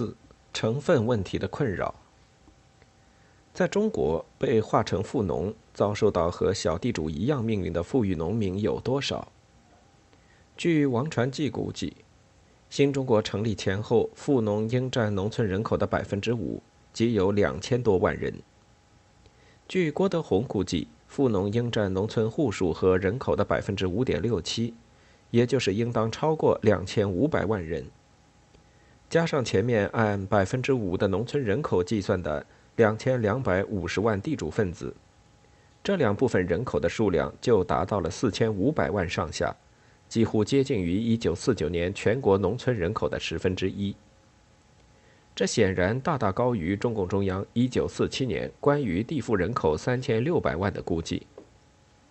四，成分问题的困扰。在中国，被划成富农、遭受到和小地主一样命运的富裕农民有多少？据王传纪估计，新中国成立前后，富农应占农村人口的百分之五，即有两千多万人。据郭德宏估计，富农应占农村户数和人口的百分之五点六七，也就是应当超过两千五百万人。加上前面按百分之五的农村人口计算的两千两百五十万地主分子，这两部分人口的数量就达到了四千五百万上下，几乎接近于一九四九年全国农村人口的十分之一。这显然大大高于中共中央一九四七年关于地富人口三千六百万的估计，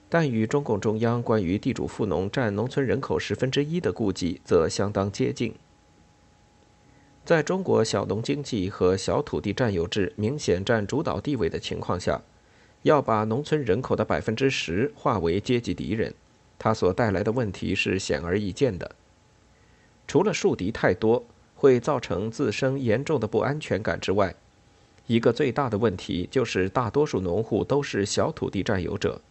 但与中共中央关于地主富农占农村人口十分之一的估计则相当接近。在中国小农经济和小土地占有制明显占主导地位的情况下，要把农村人口的百分之十化为阶级敌人，它所带来的问题是显而易见的。除了树敌太多会造成自身严重的不安全感之外，一个最大的问题就是大多数农户都是小土地占有者，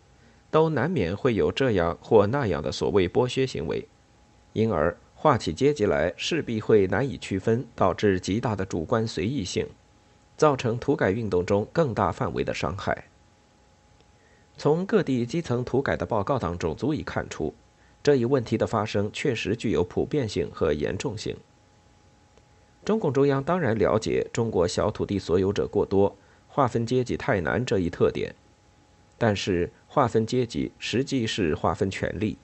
都难免会有这样或那样的所谓剥削行为，因而。划起阶级来，势必会难以区分，导致极大的主观随意性，造成土改运动中更大范围的伤害。从各地基层土改的报告当中足以看出，这一问题的发生确实具有普遍性和严重性。中共中央当然了解中国小土地所有者过多，划分阶级太难这一特点，但是划分阶级实际是划分权力。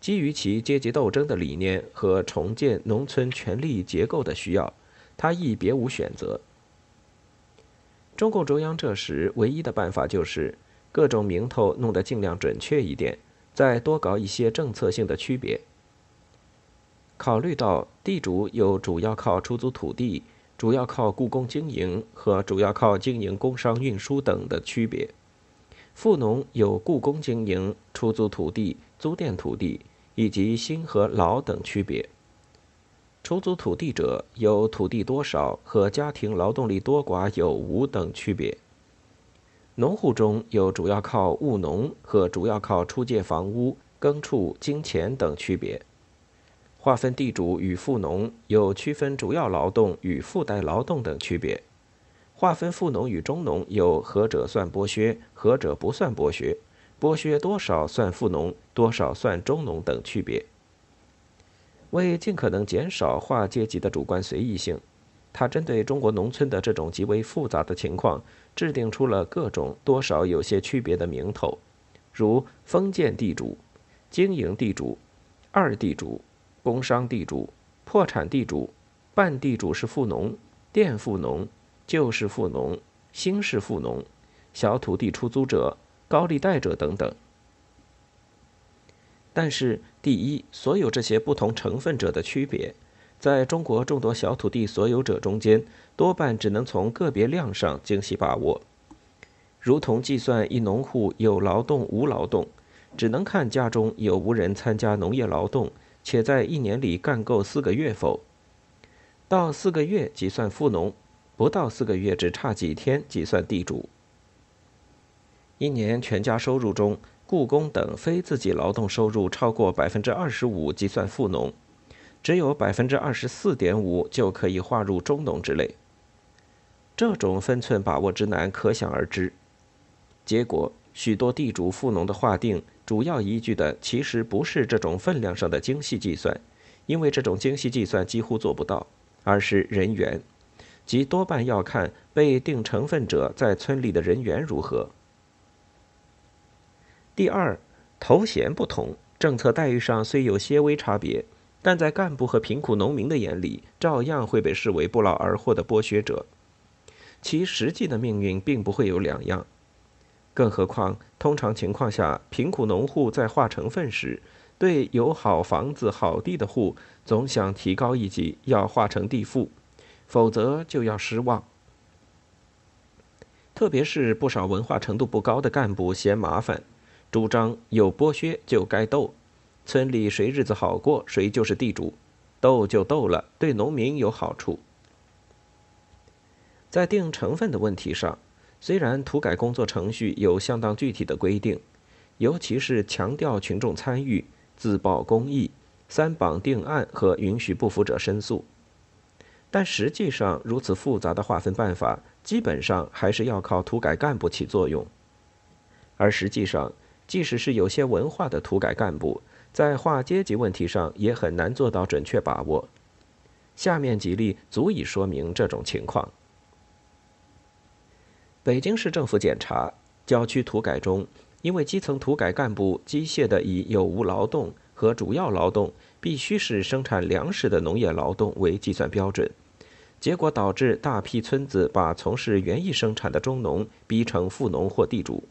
基于其阶级斗争的理念和重建农村权力结构的需要，他亦别无选择。中共中央这时唯一的办法就是各种名头弄得尽量准确一点，再多搞一些政策性的区别。考虑到地主有主要靠出租土地、主要靠雇工经营和主要靠经营工商运输等的区别，富农有雇工经营、出租土地。租佃土地以及新和老等区别。出租土地者有土地多少和家庭劳动力多寡有无等区别。农户中有主要靠务农和主要靠出借房屋、耕畜、金钱等区别。划分地主与富农有区分主要劳动与附带劳动等区别。划分富农与中农有何者算剥削，何者不算剥削。剥削多少算富农，多少算中农等区别。为尽可能减少划阶级的主观随意性，他针对中国农村的这种极为复杂的情况，制定出了各种多少有些区别的名头，如封建地主、经营地主、二地主、工商地主、破产地主、半地主是富农、佃富农、旧式富农、新式富农、小土地出租者。高利贷者等等，但是第一，所有这些不同成分者的区别，在中国众多小土地所有者中间，多半只能从个别量上精细把握，如同计算一农户有劳动无劳动，只能看家中有无人参加农业劳动，且在一年里干够四个月否，到四个月即算富农，不到四个月只差几天计算地主。一年全家收入中，雇工等非自己劳动收入超过百分之二十五，计算富农；只有百分之二十四点五就可以划入中农之类。这种分寸把握之难，可想而知。结果，许多地主富农的划定，主要依据的其实不是这种分量上的精细计算，因为这种精细计算几乎做不到，而是人缘，即多半要看被定成分者在村里的人缘如何。第二，头衔不同，政策待遇上虽有些微差别，但在干部和贫苦农民的眼里，照样会被视为不劳而获的剥削者，其实际的命运并不会有两样。更何况，通常情况下，贫苦农户在划成分时，对有好房子、好地的户，总想提高一级，要划成地富，否则就要失望。特别是不少文化程度不高的干部嫌麻烦。主张有剥削就该斗，村里谁日子好过谁就是地主，斗就斗了，对农民有好处。在定成分的问题上，虽然土改工作程序有相当具体的规定，尤其是强调群众参与、自报公义、三绑定案和允许不服者申诉，但实际上如此复杂的划分办法，基本上还是要靠土改干部起作用。而实际上，即使是有些文化的土改干部，在划阶级问题上也很难做到准确把握。下面几例足以说明这种情况。北京市政府检查郊区土改中，因为基层土改干部机械地以有无劳动和主要劳动必须是生产粮食的农业劳动为计算标准，结果导致大批村子把从事园艺生产的中农逼成富农或地主。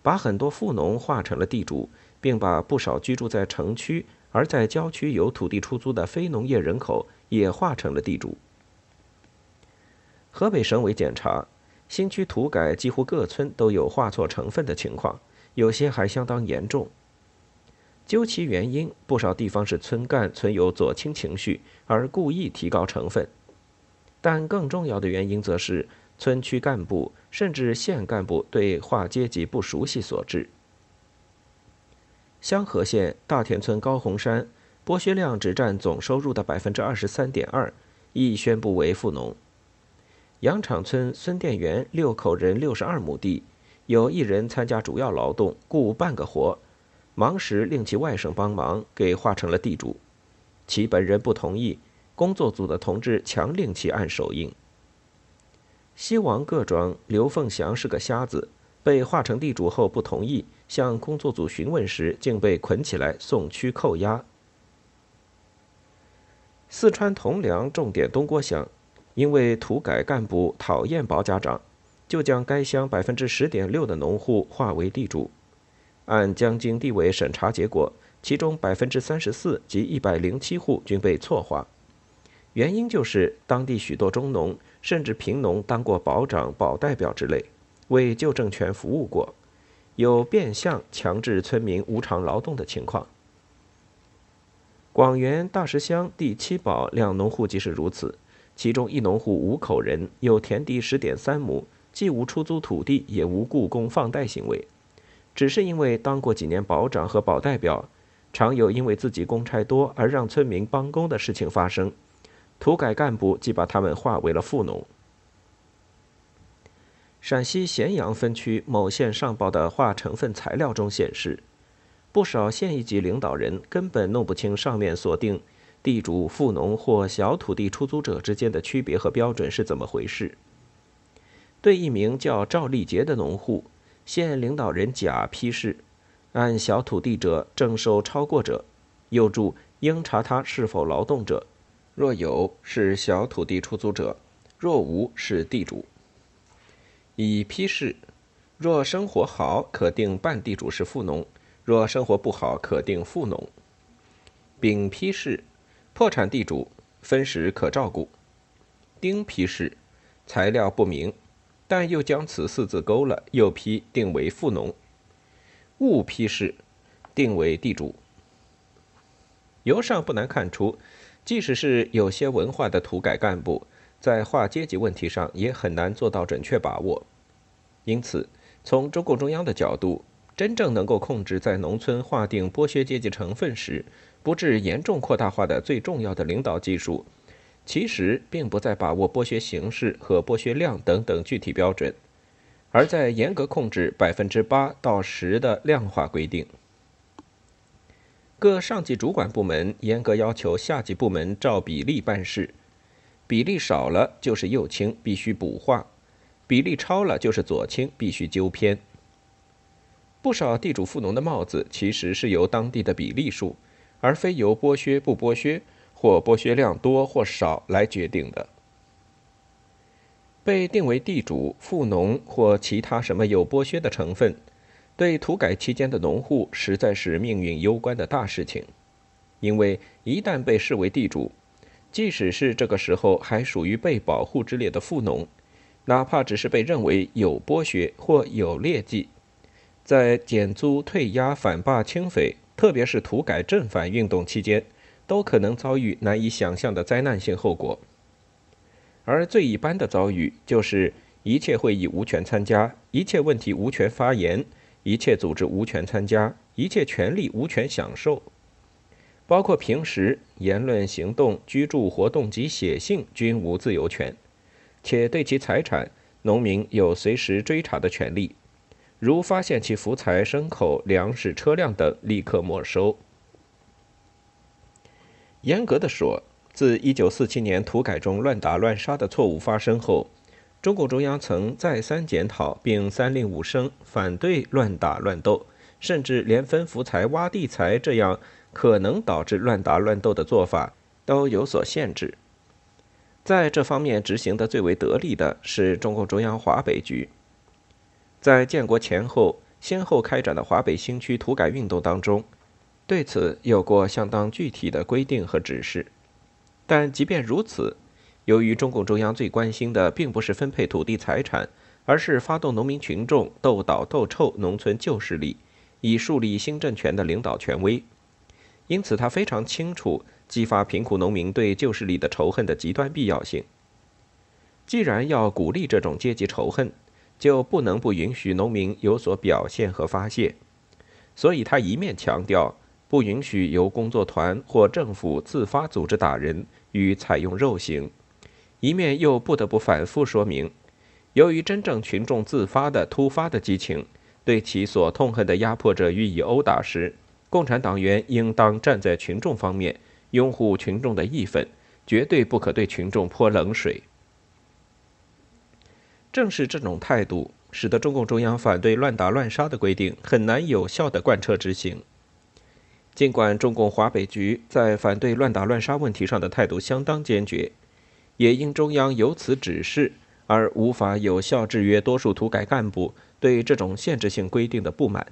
把很多富农划成了地主，并把不少居住在城区而在郊区有土地出租的非农业人口也划成了地主。河北省委检查，新区土改几乎各村都有划错成分的情况，有些还相当严重。究其原因，不少地方是村干存有左倾情绪而故意提高成分，但更重要的原因则是。村区干部甚至县干部对划阶级不熟悉所致。香河县大田村高洪山剥削量只占总收入的百分之二十三点二，亦宣布为富农。羊场村孙店元六口人六十二亩地，有一人参加主要劳动，雇半个活，忙时令其外甥帮忙，给划成了地主。其本人不同意，工作组的同志强令其按手印。西王各庄刘凤祥是个瞎子，被划成地主后不同意，向工作组询问时，竟被捆起来送区扣押。四川铜梁重点东郭乡，因为土改干部讨厌保家长，就将该乡百分之十点六的农户划为地主。按江津地委审查结果，其中百分之三十四及一百零七户均被错划，原因就是当地许多中农。甚至贫农当过保长、保代表之类，为旧政权服务过，有变相强制村民无偿劳动的情况。广元大石乡第七保两农户即是如此，其中一农户五口人，有田地十点三亩，既无出租土地，也无雇工放贷行为，只是因为当过几年保长和保代表，常有因为自己公差多而让村民帮工的事情发生。土改干部即把他们划为了富农。陕西咸阳分区某县上报的划成分材料中显示，不少县一级领导人根本弄不清上面所定地主、富农或小土地出租者之间的区别和标准是怎么回事。对一名叫赵立杰的农户，县领导人甲批示，按小土地者征收超过者，又注应查他是否劳动者。若有是小土地出租者，若无是地主。以批示：若生活好，可定半地主是富农；若生活不好，可定富农。丙批示：破产地主分时可照顾。丁批示：材料不明，但又将此四字勾了，又批定为富农。戊批示：定为地主。由上不难看出。即使是有些文化的土改干部，在划阶级问题上也很难做到准确把握。因此，从中共中央的角度，真正能够控制在农村划定剥削阶级成分时，不致严重扩大化的最重要的领导技术，其实并不在把握剥削形式和剥削量等等具体标准，而在严格控制百分之八到十的量化规定。各上级主管部门严格要求下级部门照比例办事，比例少了就是右倾，必须补划；比例超了就是左倾，必须纠偏。不少地主富农的帽子其实是由当地的比例数，而非由剥削不剥削或剥削量多或少来决定的。被定为地主、富农或其他什么有剥削的成分。对土改期间的农户，实在是命运攸关的大事情，因为一旦被视为地主，即使是这个时候还属于被保护之列的富农，哪怕只是被认为有剥削或有劣迹，在减租、退押、反霸、清匪，特别是土改正反运动期间，都可能遭遇难以想象的灾难性后果。而最一般的遭遇就是一切会议无权参加，一切问题无权发言，一切组织无权参加，一切权利无权享受，包括平时言论、行动、居住、活动及写信均无自由权，且对其财产，农民有随时追查的权利，如发现其福财、牲口、粮食、车辆等，立刻没收。严格的说，自1947年土改中乱打乱杀的错误发生后，中共中央曾再三检讨并三令五申反对乱打乱斗，甚至连分福财、挖地财这样可能导致乱打乱斗的做法都有所限制。在这方面执行的最为得力的是中共中央华北局。在建国前后先后开展的华北新区土改运动当中。对此有过相当具体的规定和指示，但即便如此，由于中共中央最关心的并不是分配土地财产，而是发动农民群众斗倒斗臭农村旧势力，以树立新政权的领导权威，因此他非常清楚激发贫苦农民对旧势力的仇恨的极端必要性。既然要鼓励这种阶级仇恨，就不能不允许农民有所表现和发泄，所以他一面强调。不允许由工作团或政府自发组织打人与采用肉刑，一面又不得不反复说明，由于真正群众自发的突发的激情，对其所痛恨的压迫者予以殴打时，共产党员应当站在群众方面，拥护群众的义愤，绝对不可对群众泼冷水。正是这种态度，使得中共中央反对乱打乱杀的规定很难有效的贯彻执行。尽管中共华北局在反对乱打乱杀问题上的态度相当坚决，也因中央有此指示而无法有效制约多数土改干部对这种限制性规定的不满。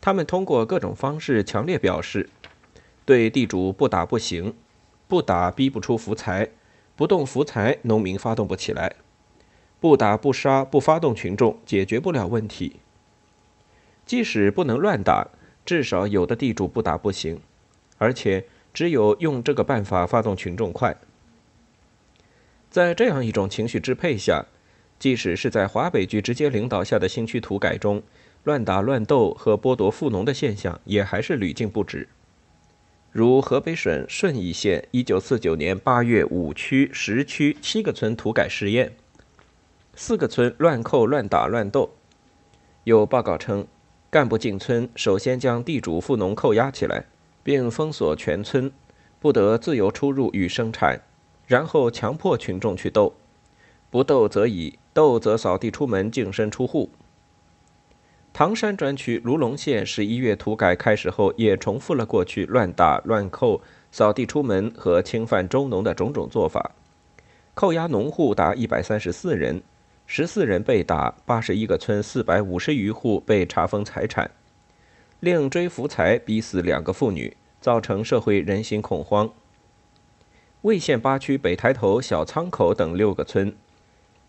他们通过各种方式强烈表示：对地主不打不行，不打逼不出福财，不动福财农民发动不起来，不打不杀不发动群众解决不了问题。即使不能乱打。至少有的地主不打不行，而且只有用这个办法发动群众快。在这样一种情绪支配下，即使是在华北局直接领导下的新区土改中，乱打乱斗和剥夺富农的现象也还是屡禁不止。如河北省顺义县1949年8月五区、十区七个村土改试验，四个村乱扣、乱打、乱斗，有报告称。干部进村，首先将地主富农扣押起来，并封锁全村，不得自由出入与生产，然后强迫群众去斗，不斗则已，斗则扫地出门，净身出户。唐山专区卢龙县十一月土改开始后，也重复了过去乱打乱扣、扫地出门和侵犯中农的种种做法，扣押农户达一百三十四人。十四人被打，八十一个村四百五十余户被查封财产，令追福财逼死两个妇女，造成社会人心恐慌。魏县八区北台头、小仓口等六个村，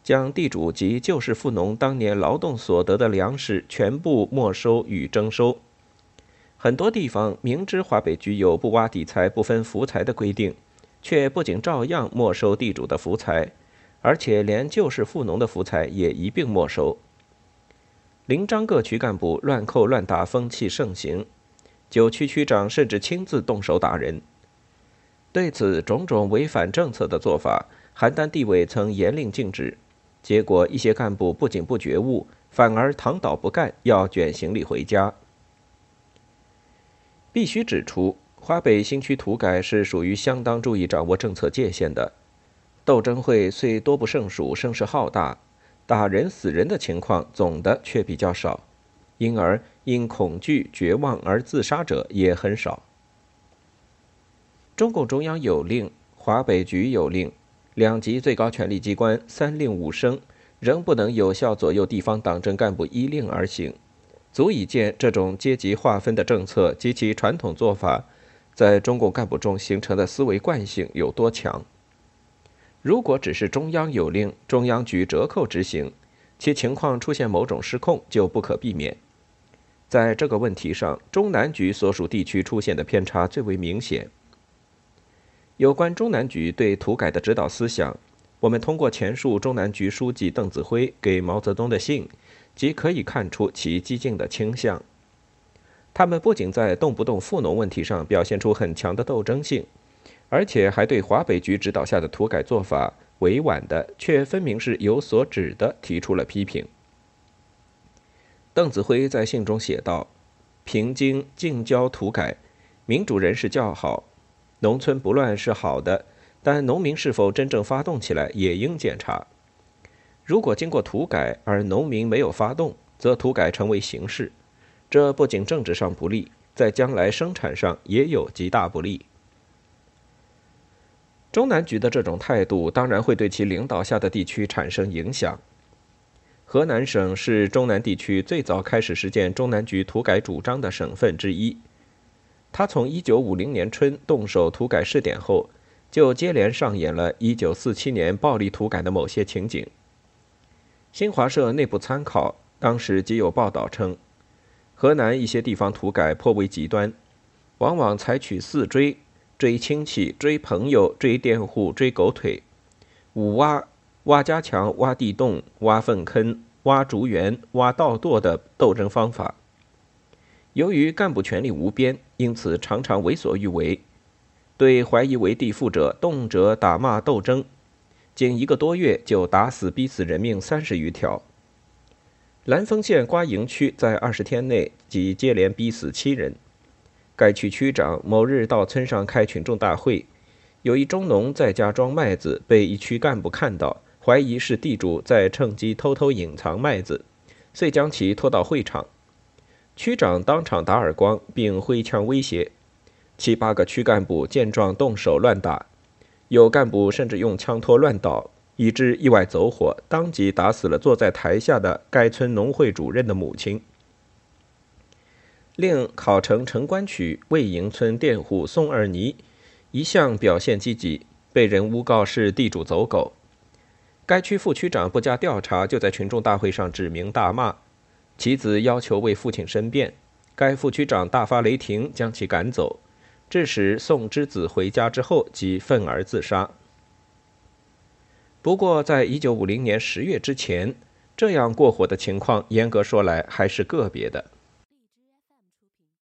将地主及旧式富农当年劳动所得的粮食全部没收与征收。很多地方明知华北局有不挖底财、不分福财的规定，却不仅照样没收地主的福财。而且连旧式富农的福财也一并没收。临漳各区干部乱扣乱打风气盛行，九区区长甚至亲自动手打人。对此种种违反政策的做法，邯郸地委曾严令禁止，结果一些干部不仅不觉悟，反而躺倒不干，要卷行李回家。必须指出，华北新区土改是属于相当注意掌握政策界限的。斗争会虽多不胜数，声势浩大，打人死人的情况总的却比较少，因而因恐惧绝望而自杀者也很少。中共中央有令，华北局有令，两级最高权力机关三令五申，仍不能有效左右地方党政干部依令而行，足以见这种阶级划分的政策及其传统做法，在中共干部中形成的思维惯性有多强。如果只是中央有令，中央局折扣执行，其情况出现某种失控就不可避免。在这个问题上，中南局所属地区出现的偏差最为明显。有关中南局对土改的指导思想，我们通过前述中南局书记邓子恢给毛泽东的信，即可以看出其激进的倾向。他们不仅在动不动富农问题上表现出很强的斗争性，而且还对华北局指导下的土改做法委婉的，却分明是有所指的提出了批评。邓子恢在信中写道：“平津近郊土改，民主人士较好，农村不乱是好的。”但农民是否真正发动起来也应检查。如果经过土改而农民没有发动，则土改成为形式，这不仅政治上不利，在将来生产上也有极大不利。中南局的这种态度当然会对其领导下的地区产生影响。河南省是中南地区最早开始实践中南局土改主张的省份之一。他从1950年春动手土改试点后。就接连上演了1947年暴力土改的某些情景。新华社内部参考当时即有报道称，河南一些地方土改颇为极端，往往采取四追：追亲戚、追朋友、追佃户、追狗腿；五挖：挖家墙、挖地洞、挖粪坑、挖竹园、挖盗垛的斗争方法。由于干部权力无边，因此常常为所欲为。对怀疑为地富者，动辄打骂斗争，仅一个多月就打死逼死人命三十余条。兰丰县瓜营区在二十天内即接连逼死七人。该区区长某日到村上开群众大会，有一中农在家装麦子，被一区干部看到，怀疑是地主在趁机偷偷隐藏麦子，遂将其拖到会场。区长当场打耳光，并挥枪威胁。七八个区干部见状动手乱打，有干部甚至用枪托乱倒，以致意外走火，当即打死了坐在台下的该村农会主任的母亲。另考城城关区魏营村佃户宋二妮，一向表现积极，被人诬告是地主走狗。该区副区长不加调查，就在群众大会上指名大骂，其子要求为父亲申辩，该副区长大发雷霆，将其赶走。致使宋之子回家之后即愤而自杀。不过，在一九五零年十月之前，这样过火的情况，严格说来还是个别的。